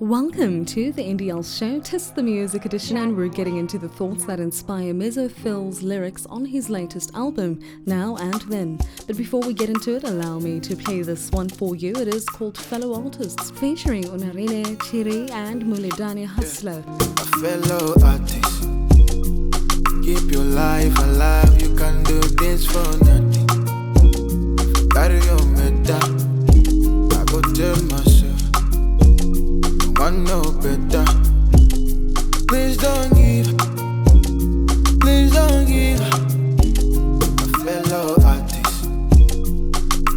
Welcome to the NDL show, Test the Music edition, and we're getting into the thoughts that inspire Mizo Phyll's lyrics on his latest album, Now and Then. But before we get into it, allow me to play this one for you. It is called Fellow Artists, featuring Una Rine Tshili and Muledane Hustler. A fellow artist, keep your life alive. You can do this for nothing. Carry your meta. I go tell myself, No better. Please don't give, please don't give. A fellow artist,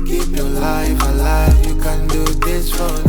keep your life alive. You can do this for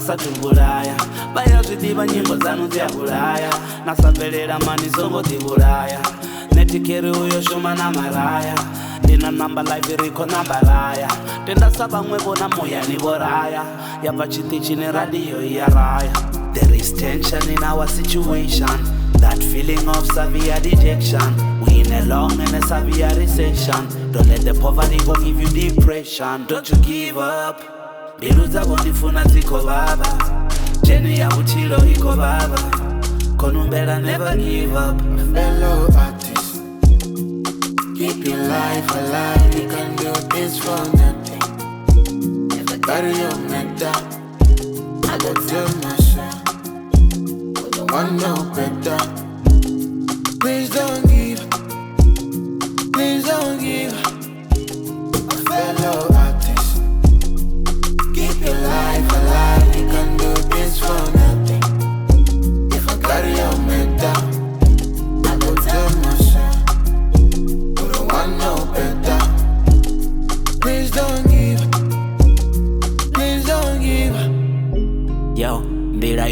yaṋu vhathu vha sa tuvhulaya vha ya zwiḓivha nyimbo dzanu dzi a vhulaya. Na sa bvelela mani songo ḓi vhulaya. Netikeri uyo shuma na maraya. Ndi na namba live ri kho nambalaya tenda sa vhaṅwe vhona muyani vho raya. Ya bva tshiṱitshini radio i ya raya. There is tension in our situation. That feeling of severe dejection. We in a long and a severe recession. Don't let the poverty go give you depression. Don't you give up mbilu dzavho ndifuna dzikho vava jeni ya vava konumbela never give up fellow artist. Keep your life alive, you can do this for nothing. Carry your mental, I go tell myself, want no better. Please don't give, please don't give. Fellow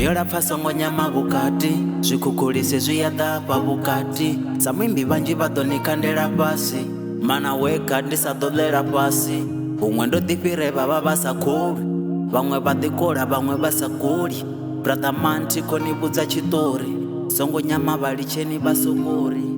yo lapfa songo nyama vhukati zwikhukhulisi zwi ya ḓafha vhukati. Sa mwimbi vhanzhi vha ḓo ni kandela fhasi mana weka ndi sa ḓo ḽela fhasi. Huṅwe ndo ḓifhire vha vha vha sa kholi vhaṅwe vha ḓikola vhaṅwe vha sa goli brother manti khoni vhudza tshiṱori songo nyama vha litsheni vha sokori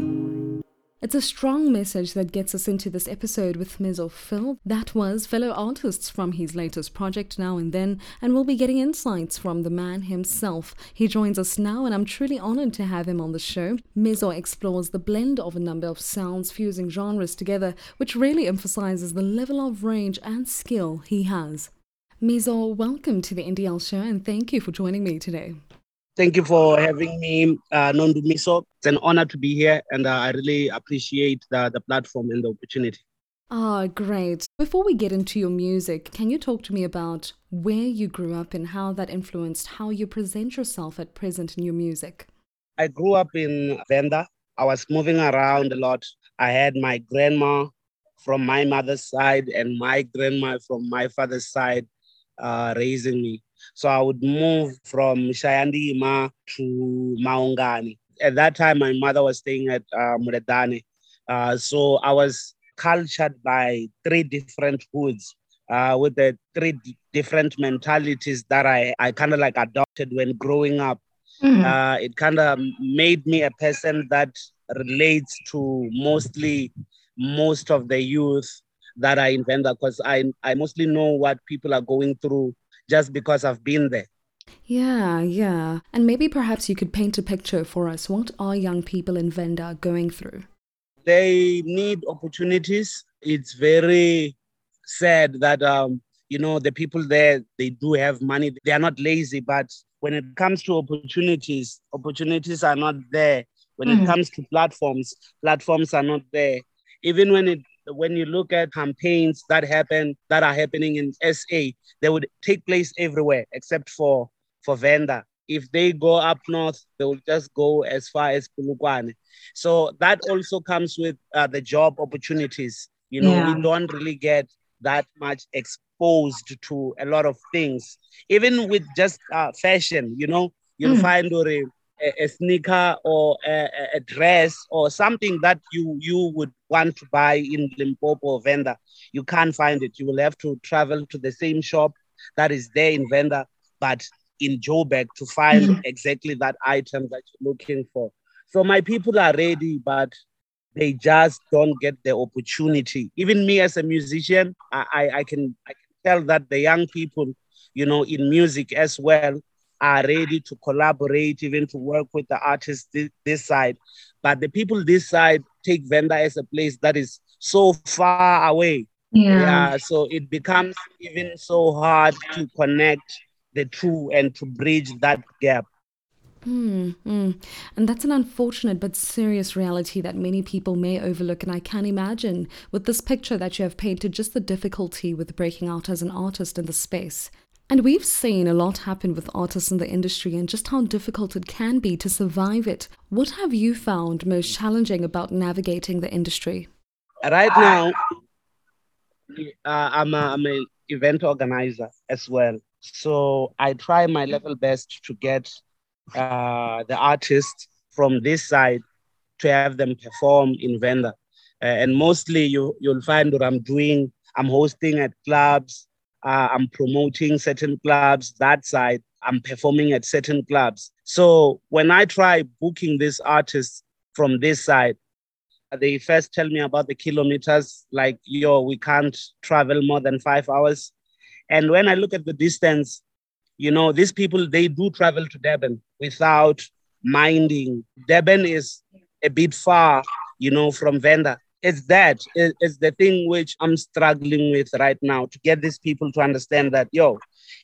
It's a strong message that gets us into this episode with Mizo Phyll. That was fellow artists from his latest project Now and Then, and we'll be getting insights from the man himself. He joins us now, and I'm truly honored to have him on the show. Mizo explores the blend of a number of sounds fusing genres together, which really emphasizes the level of range and skill he has. Mizo, welcome to the NDL show, and thank you for joining me today. Thank you for having me, uh, Nondu Miso. It's an honor to be here, and uh, I really appreciate the, the platform and the opportunity. Ah, great. Before we get into your music, can you talk to me about where you grew up and how that influenced how you present yourself at present in your music? I grew up in Venda. I was moving around a lot. I had my grandma from my mother's side and my grandma from my father's side uh, raising me. So I would move from Shayandima to Maungani. at that time, my mother was staying at uh, Muledane. Uh, so I was cultured by three different hoods uh, with the three d- different mentalities that I, I kind of like adopted when growing up. Mm-hmm. Uh, it kind of made me a person that relates to mostly most of the youth that are in Venda because I, I mostly know what people are going through just because I've been there. Yeah, yeah. And maybe perhaps you could paint a picture for us. What are young people in Venda going through? They need opportunities. It's very sad that um, you know the people there they do have money. They are not lazy, but when it comes to opportunities, opportunities are not there. When mm. it comes to platforms, platforms are not there. Even when it when you look at campaigns that happen that are happening in SA, they would take place everywhere except for for Venda. If they go up north, they will just go as far as Polokwane. So that also comes with uh, the job opportunities. You know, yeah. we don't really get that much exposed to a lot of things, even with just uh, fashion. You know, you'll mm. find or a, a, sneaker or a, a, dress or something that you you would want to buy in Limpopo or Venda. You can't find it. You will have to travel to the same shop that is there in Venda, but in Joburg to find mm-hmm. exactly that item that you're looking for. So my people are ready, but they just don't get the opportunity. Even me as a musician, I, I, I can I can tell that the young people, you know, in music as well, are ready to collaborate, even to work with the artists this, this side. But the people this side take Venda as a place that is so far away. Yeah. yeah. So it becomes even so hard to connect the two and to bridge that gap. Mm, mm. And that's an unfortunate but serious reality that many people may overlook. And I can imagine with this picture that you have painted just the difficulty with breaking out as an artist in the space. And we've seen a lot happen with artists in the industry and just how difficult it can be to survive it. What have you found most challenging about navigating the industry? Right now, uh, I'm, a, I'm an event organizer as well. So I try my level best to get uh, the artists from this side to have them perform in Venda. Uh, and mostly you, you'll find what I'm doing, I'm hosting at clubs, uh, I'm promoting certain clubs that side, I'm performing at certain clubs. So when I try booking these artists from this side, they first tell me about the kilometers, like, yo, we can't travel more than five hours. And when I look at the distance, you know, these people, they do travel to Durban without minding. Durban is a bit far, you know, from Venda. It's that, it's the thing which I'm struggling with right now to get these people to understand that, yo,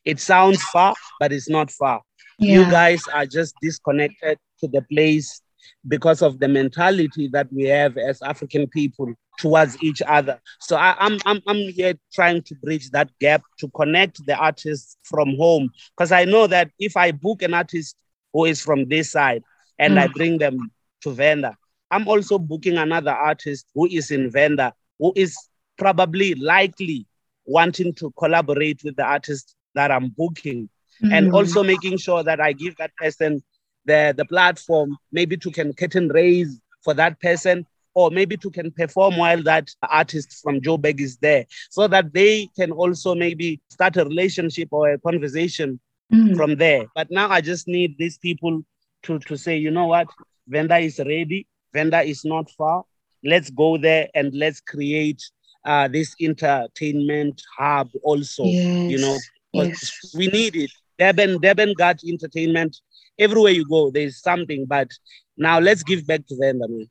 it sounds far, but it's not far. Yeah. You guys are just disconnected to the place because of the mentality that we have as African people towards each other. So I, am I'm, I'm I'm here trying to bridge that gap to connect the artists from home because I know that if I book an artist who is from this side and mm. I bring them to Venda, I'm also booking another artist who is in Venda who is probably likely wanting to collaborate with the artist that I'm booking mm. and also making sure that I give that person the, the platform maybe to can curtain raise for that person or maybe to can perform while that artist from Joburg is there so that they can also maybe start a relationship or a conversation mm. from there. But now I just need these people to, to say, you know what, Venda is ready, Venda is not far. Let's go there and let's create uh, this entertainment hub also, yes. you know, yes. we need it. Durban, Durban got entertainment everywhere you go. There's something, but now let's give back to Venda, man.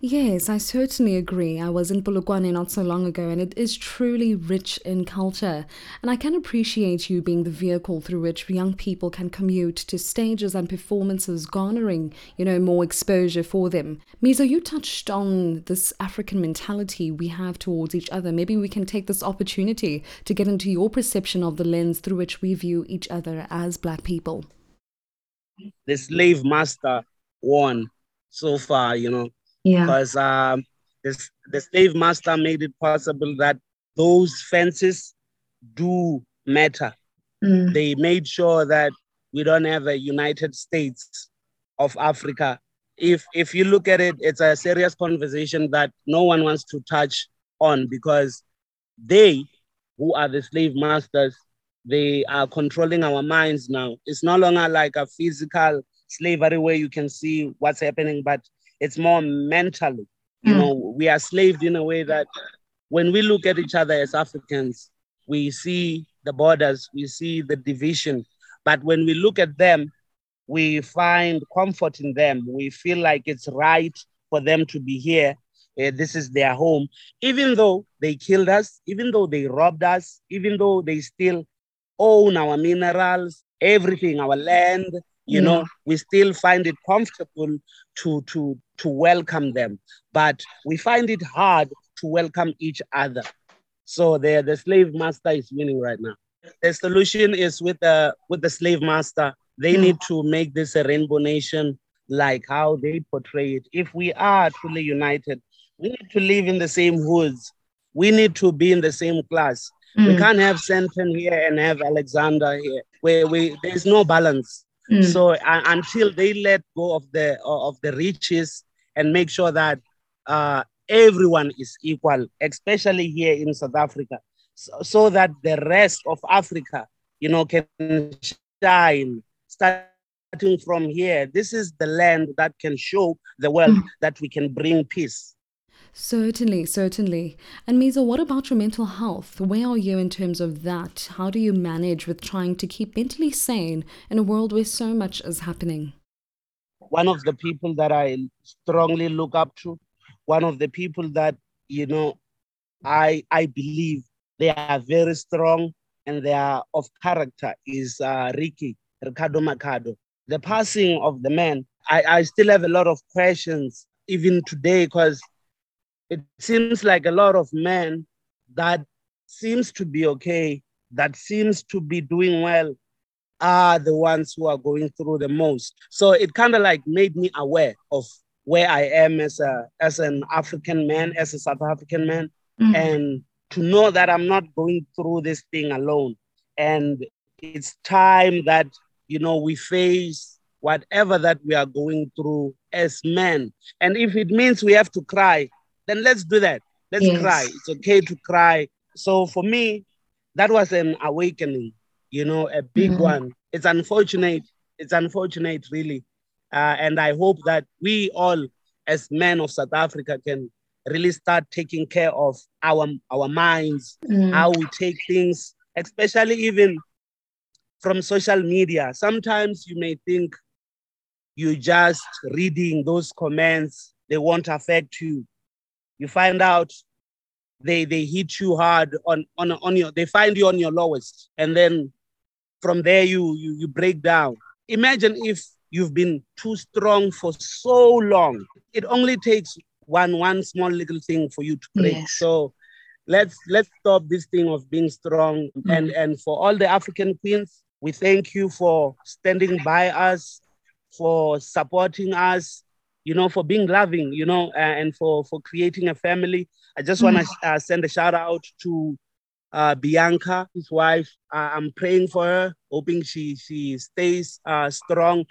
Yes, I certainly agree. I was in Polokwane not so long ago and it is truly rich in culture. And I can appreciate you being the vehicle through which young people can commute to stages and performances, garnering, you know, more exposure for them. Mizo, you touched on this African mentality we have towards each other. Maybe we can take this opportunity to get into your perception of the lens through which we view each other as Black people. The slave master won so far, you know yeah. Because um, this, the slave master made it possible that those fences do matter. Mm. They made sure that we don't have a United States of Africa if if you look at it, it's a serious conversation that no one wants to touch on because they, who are the slave masters, they are controlling our minds now. It's no longer like a physical slavery where you can see what's happening, but it's more mentally. You mm. know, we are slaved in a way that when we look at each other as Africans, we see the borders, we see the division. But when we look at them, we find comfort in them. We feel like it's right for them to be here. Uh, this is their home. Even though they killed us, even though they robbed us, even though they still own our minerals, everything, our land, you yeah. know, we still find it comfortable to, to, to welcome them. But we find it hard to welcome each other. So the, the slave master is winning right now. The solution is with the, with the slave master they mm. need to make this a rainbow nation like how they portray it. If we are truly united, we need to live in the same hoods. We need to be in the same class. Mm. We can't have Sandton here and have Alexandra here, where we there's no balance. Mm. So uh, until they let go of the of the riches and make sure that uh, everyone is equal, especially here in South Africa, so, so that the rest of Africa, you know, can shine starting from here, this is the land that can show the world mm. that we can bring peace. Certainly, certainly. And Mizo, what about your mental health? Where are you in terms of that? How do you manage with trying to keep mentally sane in a world where so much is happening? One of the people that I strongly look up to, one of the people that, you know, I I believe they are very strong and they are of character is uh, Riky Rikhado Makhado. The passing of the man, I, I still have a lot of questions even today because it seems like a lot of men that seems to be okay, that seems to be doing well, are the ones who are going through the most. So it kind of like made me aware of where I am as a as an African man, as a South African man, mm-hmm. and to know that I'm not going through this thing alone. And it's time that you know, we face whatever that we are going through as men. And if it means we have to cry, then let's do that. Let's yes. cry. It's okay to cry. So for me, that was an awakening, you know, a big mm-hmm. one. It's unfortunate. It's unfortunate, really. Uh, and I hope that we all, as men of South Africa, can really start taking care of our our minds, mm. how we take things, especially even from social media. Sometimes you may think you're just reading those comments, they won't affect you. You find out they they hit you hard on on on your they find you on your lowest. And then from there you you, you break down. Imagine if you've been too strong for so long. It only takes one one small little thing for you to break. Yes. so let's let's stop this thing of being strong. Mm-hmm. and and for all the african queens we thank you for standing by us, for supporting us, you know, for being loving, you know, uh, and for, for creating a family. I just want to mm. uh, send a shout out to uh, Bianca, his wife. I'm praying for her, hoping she, she stays uh, strong.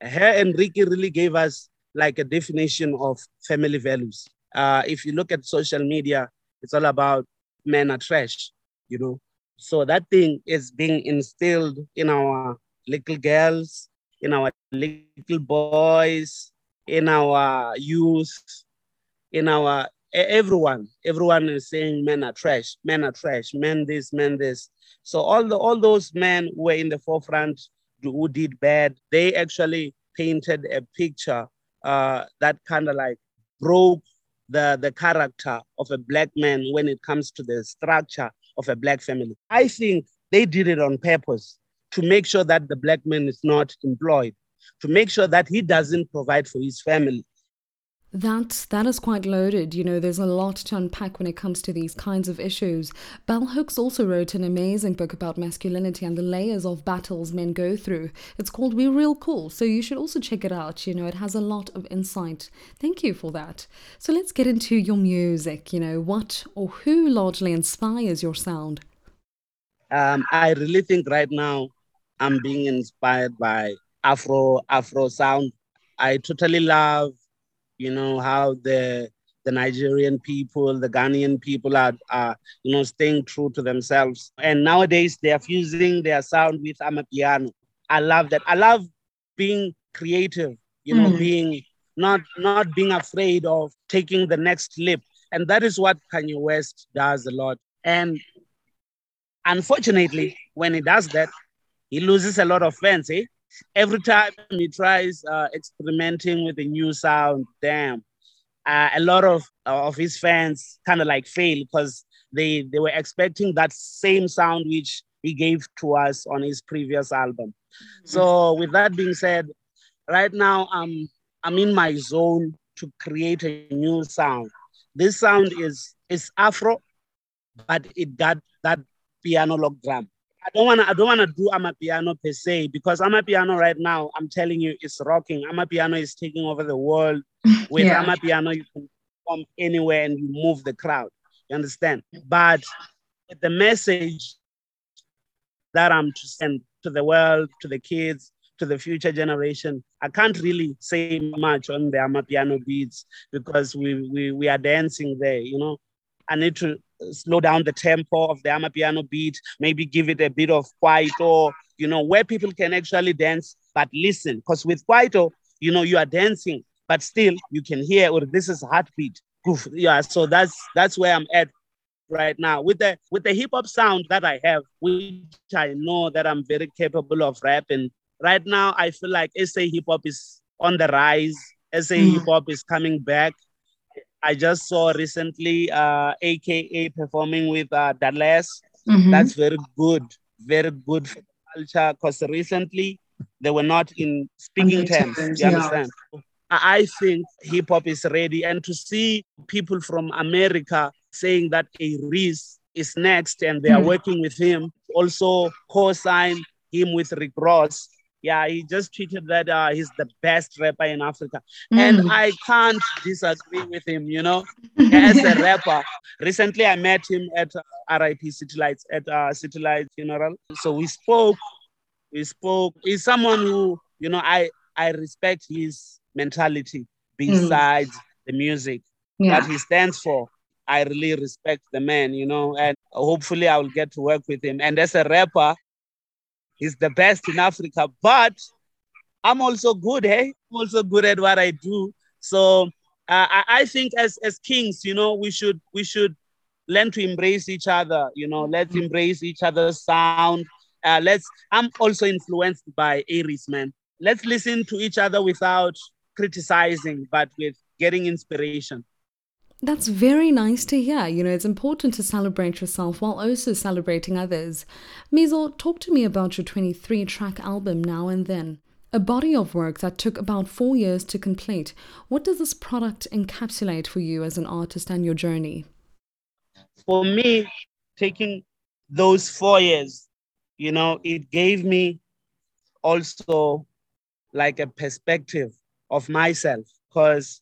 Her and Riky really gave us like a definition of family values. Uh, if you look at social media, it's all about men are trash, you know. So that thing is being instilled in our little girls, in our little boys, in our youth, in our everyone. Everyone is saying men are trash, men are trash, men this, men this. So all the all those men who were in the forefront who did bad, they actually painted a picture uh, that kind of like broke the, the character of a black man when it comes to the structure of a black family. I think they did it on purpose to make sure that the black man is not employed, to make sure that he doesn't provide for his family. That that is quite loaded. You know, there's a lot to unpack when it comes to these kinds of issues. Bell Hooks also wrote an amazing book about masculinity and the layers of battles men go through. It's called We're Real Cool, so you should also check it out. You know, it has a lot of insight. Thank you for that. So let's get into your music. You know, what or who largely inspires your sound? Um, I really think right now I'm being inspired by Afro Afro sound I totally love, you know, how the the Nigerian people, the Ghanaian people are, are, you know, staying true to themselves. And nowadays they are fusing their sound with amapiano. I love that. I love being creative, you know, mm. being not not being afraid of taking the next leap. And that is what Kanye West does a lot. And unfortunately, when he does that, he loses a lot of fans. Eh? Every time he tries uh, experimenting with a new sound, damn, uh, a lot of uh, of his fans kind of like fail because they they were expecting that same sound which he gave to us on his previous album. Mm-hmm. So with that being said, right now I'm I'm in my zone to create a new sound. This sound is is Afro, but it got that piano lock drum. I don't wanna I don't wanna do amapiano per se because amapiano right now I'm telling you it's rocking. Amapiano is taking over the world. With yeah. amapiano you can come anywhere and you move the crowd. You understand? But the message that I'm to send to the world, to the kids, to the future generation, I can't really say much on the amapiano beats because we, we, we are dancing there, you know. I need to slow down the tempo of the amapiano beat, maybe give it a bit of kwaito, you know, where people can actually dance but listen. Because with kwaito, you know, you are dancing, but still you can hear, or oh, this is heartbeat. Oof, yeah, so that's that's where I'm at right now with the with the hip hop sound that I have, which I know that I'm very capable of rapping. Right now, I feel like SA hip hop is on the rise. SA mm. hip hop is coming back. I just saw recently uh, AKA performing with uh, Dallas. Mm-hmm. That's very good, very good for culture because recently they were not in speaking terms. You understand? Yeah. I think hip hop is ready, and to see people from America saying that a Reese is next and they are mm. working with him, also co-sign him with Rick Ross yeah, he just tweeted that uh, he's the best rapper in Africa. Mm. And I can't disagree with him, you know, as a rapper. Recently, I met him at uh, RIP City Lights, at uh, City Lights Funeral. So we spoke, we spoke. He's someone who, you know, I, I respect his mentality besides mm. the music yeah. that he stands for. I really respect the man, you know, and hopefully I will get to work with him. And as a rapper, He's the best in Africa. But I'm also good, hey? I'm also good at what I do. So uh, I, I think as as kings, you know, we should we should learn to embrace each other. You know, let's mm-hmm. embrace each other's sound. Uh, let's. I'm also influenced by Aries, man. Let's listen to each other without criticizing, but with getting inspiration. That's very nice to hear. You know, it's important to celebrate yourself while also celebrating others. Mizo, talk to me about your 23 track album Now and Then. A body of work that took about four years to complete. What does this product encapsulate for you as an artist and your journey? For me, taking those four years, you know, it gave me also like a perspective of myself because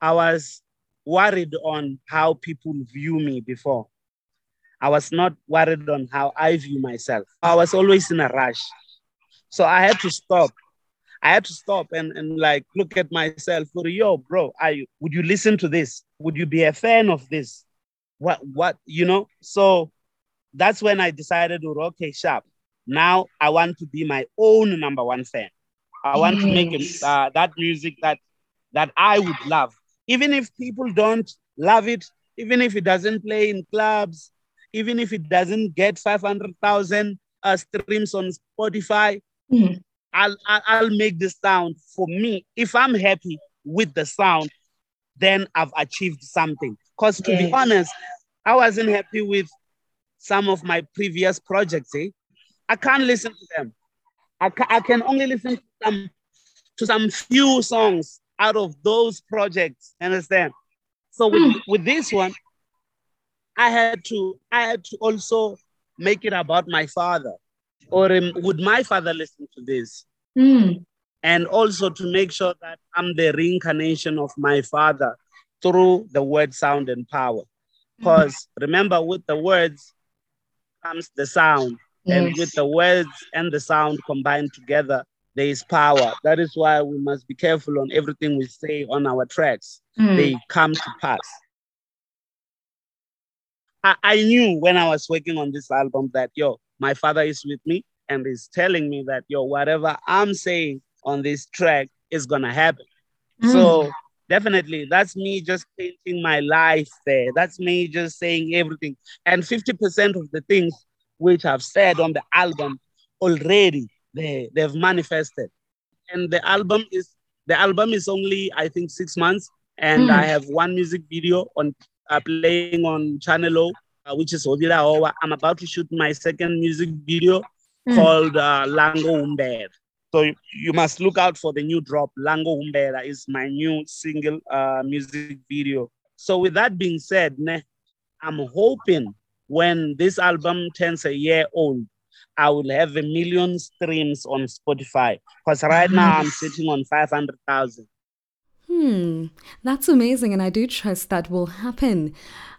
I was worried on how people view me before. I was not worried on how I view myself. I was always in a rush. So I had to stop. I had to stop and, and like look at myself for yo, bro, are you would you listen to this? Would you be a fan of this? What what you know? So that's when I decided to okay, sharp. Now I want to be my own number one fan. I want yes. to make it, uh, that music that that I would love even if people don't love it, even if it doesn't play in clubs, even if it doesn't get 500,000 uh, streams on Spotify, mm. I'll, I'll make the sound for me. If I'm happy with the sound, then I've achieved something. Because to be honest, I wasn't happy with some of my previous projects. Eh? I can't listen to them. I, ca- I can only listen to some, to some few songs out of those projects. Understand? So with, mm. with this one, I had to I had to also make it about my father. Or um, would my father listen to this? Mm. And also to make sure that I'm the reincarnation of my father through the word, sound, and power. Because mm. remember, with the words comes the sound. Yes. And with the words and the sound combined together, there is power. That is why we must be careful on everything we say on our tracks. Mm. They come to pass. I, I knew when I was working on this album that, yo, my father is with me and is telling me that, yo, whatever I'm saying on this track is going to happen. Mm. So definitely that's me just painting my life there. That's me just saying everything. And 50% of the things which I've said on the album already they they've manifested. And the album is the album is only I think six months, and Mm. I have one music video on uh, playing on Channel O, uh, which is Obila Owa. I'm about to shoot my second music video Mm. called uh, Lango Umber. So you, you must look out for the new drop. Lango Umbera is my new single uh, music video. So with that being said, ne, I'm hoping when this album turns a year old, I will have a million streams on Spotify. Because right now I'm sitting on 500,000. Hmm, that's amazing, and I do trust that will happen.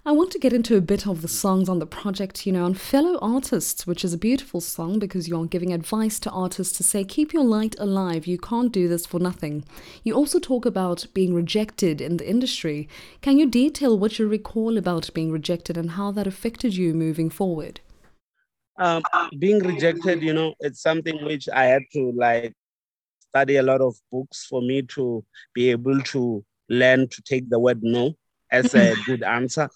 I want to get into a bit of the songs on the project, you know, on fellow artists, which is a beautiful song because you're giving advice to artists to say, keep your light alive, you can't do this for nothing. You also talk about being rejected in the industry. Can you detail what you recall about being rejected and how that affected you moving forward? Um, being rejected, you know, it's something which I had to like study a lot of books for me to be able to learn to take the word no as a good answer.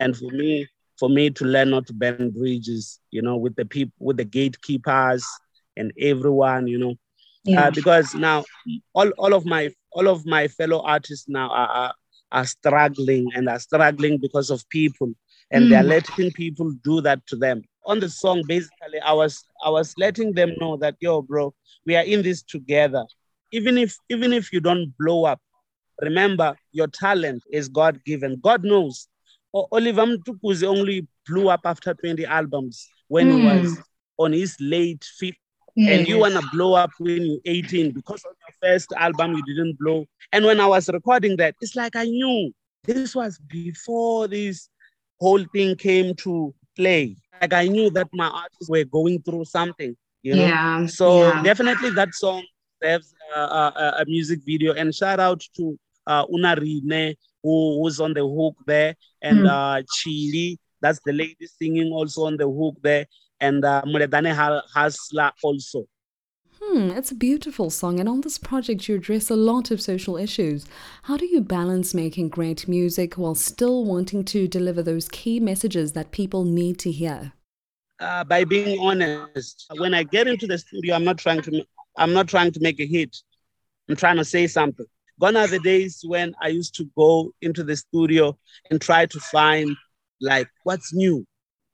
And for me, for me to learn not to burn bridges, you know, with the people, with the gatekeepers and everyone, you know, Yeah. uh, because now all, all of my all of my fellow artists now are, are, are struggling and are struggling because of people and they're Mm. letting people do that to them on the song basically i was i was letting them know that yo bro we are in this together even if even if you don't blow up remember your talent is god given god knows O- oliver Mtukudzi only blew up after 20 albums when he was Mm. on his late fifth and you want to blow up when you're 18 because on your first album you didn't blow. And when I was recording that, it's like I knew this was before this whole thing came to play. Like I knew that my artists were going through something, you know. Yeah. So yeah. definitely that song deserves a, a, a music video. And shout out to uh, Una Rine, who was on the hook there, and Mm. uh, Tshili, that's the lady singing also on the hook there, and uh, Muledane Ha- Hasla also. Hmm, it's a beautiful song, and on this project, you address a lot of social issues. How do you balance making great music while still wanting to deliver those key messages that people need to hear? uh, by being honest. When I get into the studio, I'm not trying to I'm not trying to make a hit. I'm trying to say something. Gone are the days when I used to go into the studio and try to find like what's new,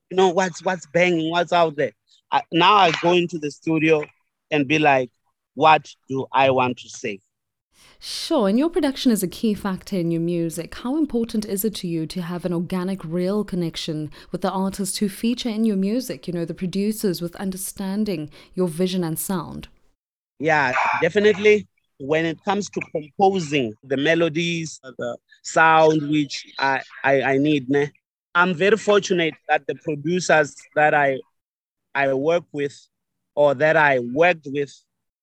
you know, what's what's banging, what's out there. I, now I go into the studio and be like, what do I want to say? Sure, and your production is a key factor in your music. How important is it to you to have an organic, real connection with the artists who feature in your music? You know, the producers with understanding your vision and sound. Yeah, definitely. When it comes to composing the melodies, the sound which I, I, I need, ne? I'm very fortunate that the producers that I I work with or that I worked with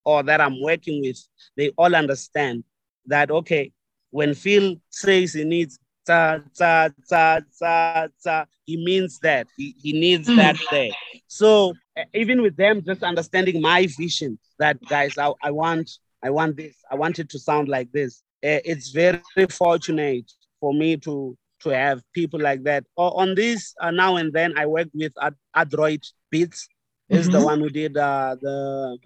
or that I'm working with, they all understand that okay, when Phyll says he needs ta ta ta ta ta, he means that. He, he needs Mm. that there. So even with them just understanding my vision that guys I, I want i want this i want it to sound like this it's very fortunate for me to to have people like that O- on this uh, now and then i work with Ad- adroid beats is the Mhm. one who did uh, the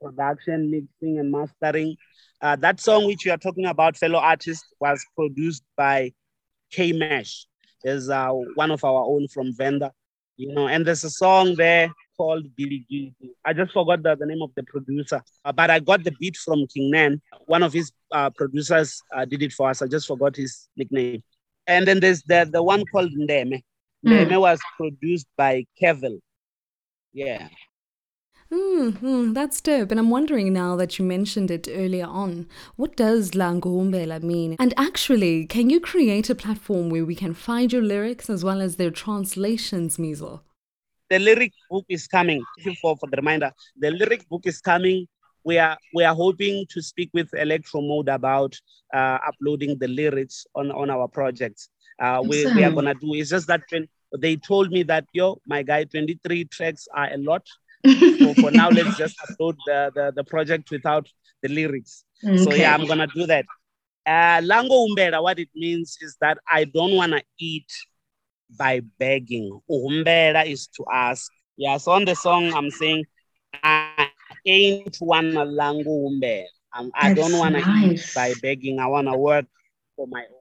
production mixing and mastering uh, that song which you are talking about fellow artist was produced by k mesh is uh, one of our own from venda you know and there's a song there called Billy Gilgy. I just forgot the, the name of the producer, uh, but I got the beat from King Nan. One of his uh, producers uh, did it for us. I just forgot his nickname. And then there's the, the one called Ndeme. Mm. Ndeme was produced by Kevil. Yeah. Mm, that's dope. And I'm wondering now that you mentioned it earlier on, what does Langombela mean? And actually, can you create a platform where we can find your lyrics as well as their translations, Mizo? The lyric book is coming. Thank you for, for the reminder. The lyric book is coming we are we are hoping to speak with Electro Mode about uh, uploading the lyrics on on our projects. Uh, we, we are gonna do. It's just that when they told me that yo, my guy, 23 tracks are a lot. so for now, let's just upload the, the, the project without the lyrics. Okay. So yeah, I'm gonna do that. Uh, Lango umbera, what it means is that I don't wanna eat by begging. Umbera is to ask. Yeah, so on the song, I'm saying I ain't wanna lango umbera. Um, I don't wanna nice. eat by begging. I wanna work for my own.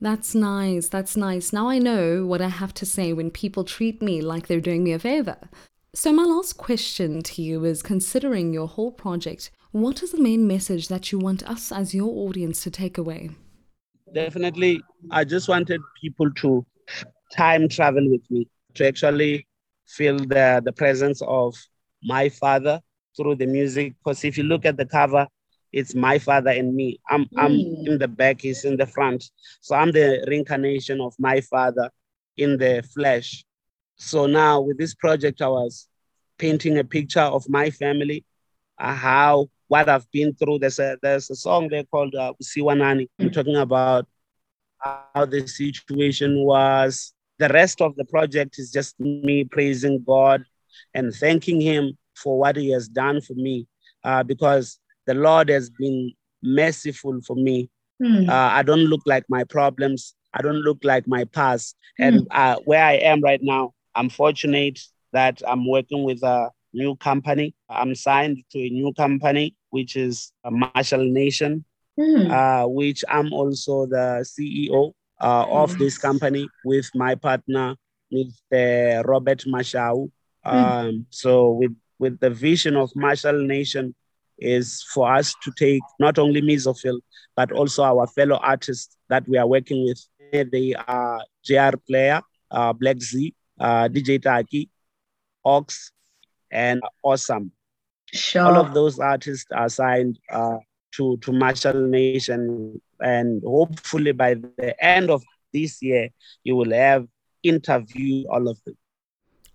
That's nice. That's nice. Now I know what I have to say when people treat me like they're doing me a favor. So, my last question to you is considering your whole project, what is the main message that you want us as your audience to take away? Definitely, I just wanted people to time travel with me, to actually feel the, the presence of my father through the music. Because if you look at the cover, it's my father and me. I'm, mm. I'm in the back, he's in the front. So I'm the reincarnation of my father in the flesh. So now with this project, I was painting a picture of my family, uh, how what I've been through. There's a there's a song there called uh, Siwanani. I'm talking about how the situation was. The rest of the project is just me praising God and thanking Him for what He has done for me, uh, because the Lord has been merciful for me. Mm. Uh, I don't look like my problems. I don't look like my past. Mm. And uh, where I am right now, I'm fortunate that I'm working with a new company. I'm signed to a new company, which is Marshall Nation, mm. uh, which I'm also the CEO uh, of this company with my partner, Mr. Robert Mashau. Mm. Um, so with, with the vision of Marshall Nation is for us to take not only Mizo Phyll, but also our fellow artists that we are working with. They are JR Player, uh, Black Z, uh, DJ Taki, Ox, and Awesome. Sure. All of those artists are signed uh, to, to Marshall Nation. And hopefully by the end of this year, you will have interviewed all of them.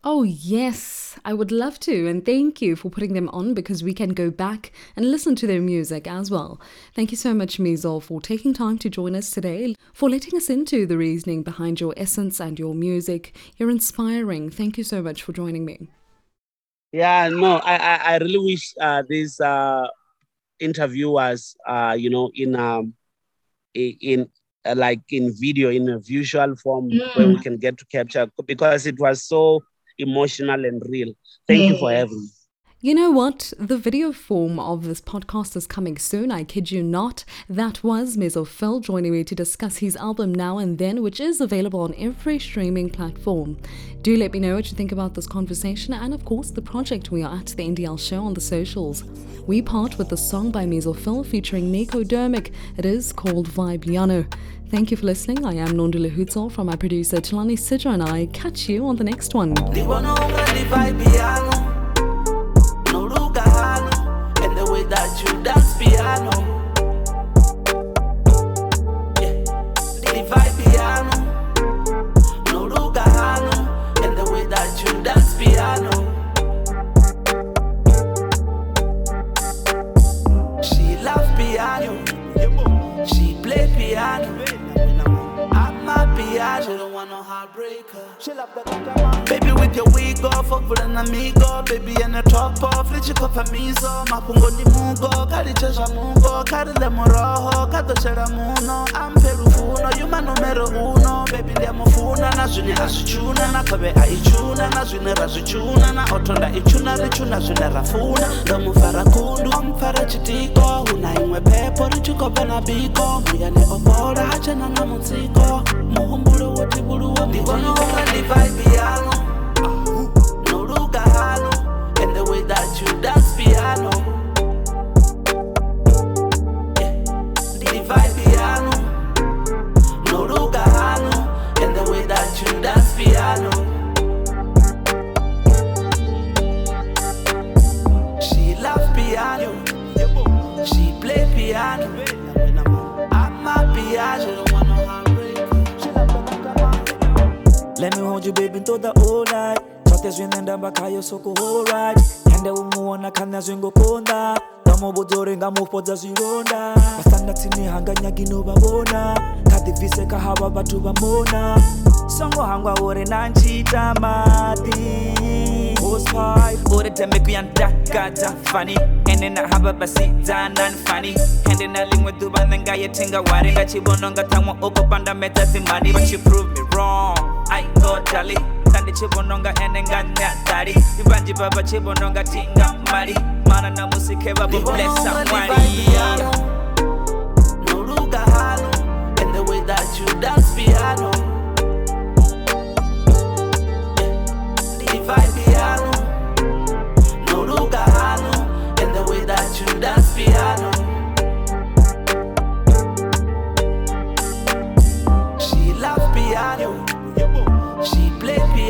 Oh, yes, I would love to. And thank you for putting them on because we can go back and listen to their music as well. Thank you so much, Mizol, for taking time to join us today, for letting us into the reasoning behind your essence and your music. You're inspiring. Thank you so much for joining me. Yeah, no, I, I, I really wish uh, this uh, interview was, uh, you know, in um, in uh, like in video, in a visual form mm. where we can get to capture because it was so emotional and real. Thank you for having me. You know what? The video form of this podcast is coming soon, I kid you not. That was Mizo Phyll joining me to discuss his album Now and Then, which is available on every streaming platform. Do let me know what you think about this conversation and, of course, the project we are at the NDL show on the socials. We part with the song by Mizo Phyll featuring Nico Dermic. It is called Vibe Yanu. Thank you for listening. I am Nondula Hutzol from my producer Chalani Sidra, and I catch you on the next one. You dance piano. baby with your wigo fokvula na migo baby yene topo frichikofa mizo. Mapungo ndi mugo kaliche zva mugo karile muroho kadochera muno. Ampe lufuno yuma numero uno. Baby ndiyamufuna na zvine azvichuna na kove aichuna na zvine razvichuna na otonda ichuna richuna zvine rafuna ndomufara kundu omufara chitiko una imwe pepo richikobva na biko. Muyane opola hachena na mutsiko. Muhumbulo wote buluwa Ndibona unga soko alright. ende umuona kana zvingokonda. Ngamubudzi ngamufodza zvironda vasandatsini hanganyagi novavona kadhibvise kahava vatu vamona. Songo hangwa uri nanchita mati uri tembe kuyandakadza fani ende nahava vasidzanani fani ende nalimwe dhuva nengayetinga wari. Ngachivononga tamwa uko pandameta dzimani but you prove me wrong. I totally kandichivononga ene nganyadari ivanji vava chivononga tinga mari. Mana namusike vavo blessa mwari Noruga halo, and the way that you dance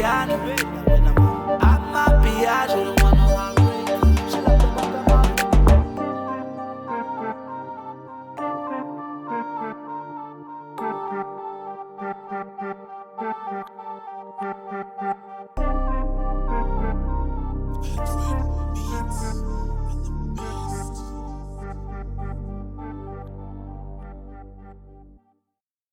piano. I'm a piano.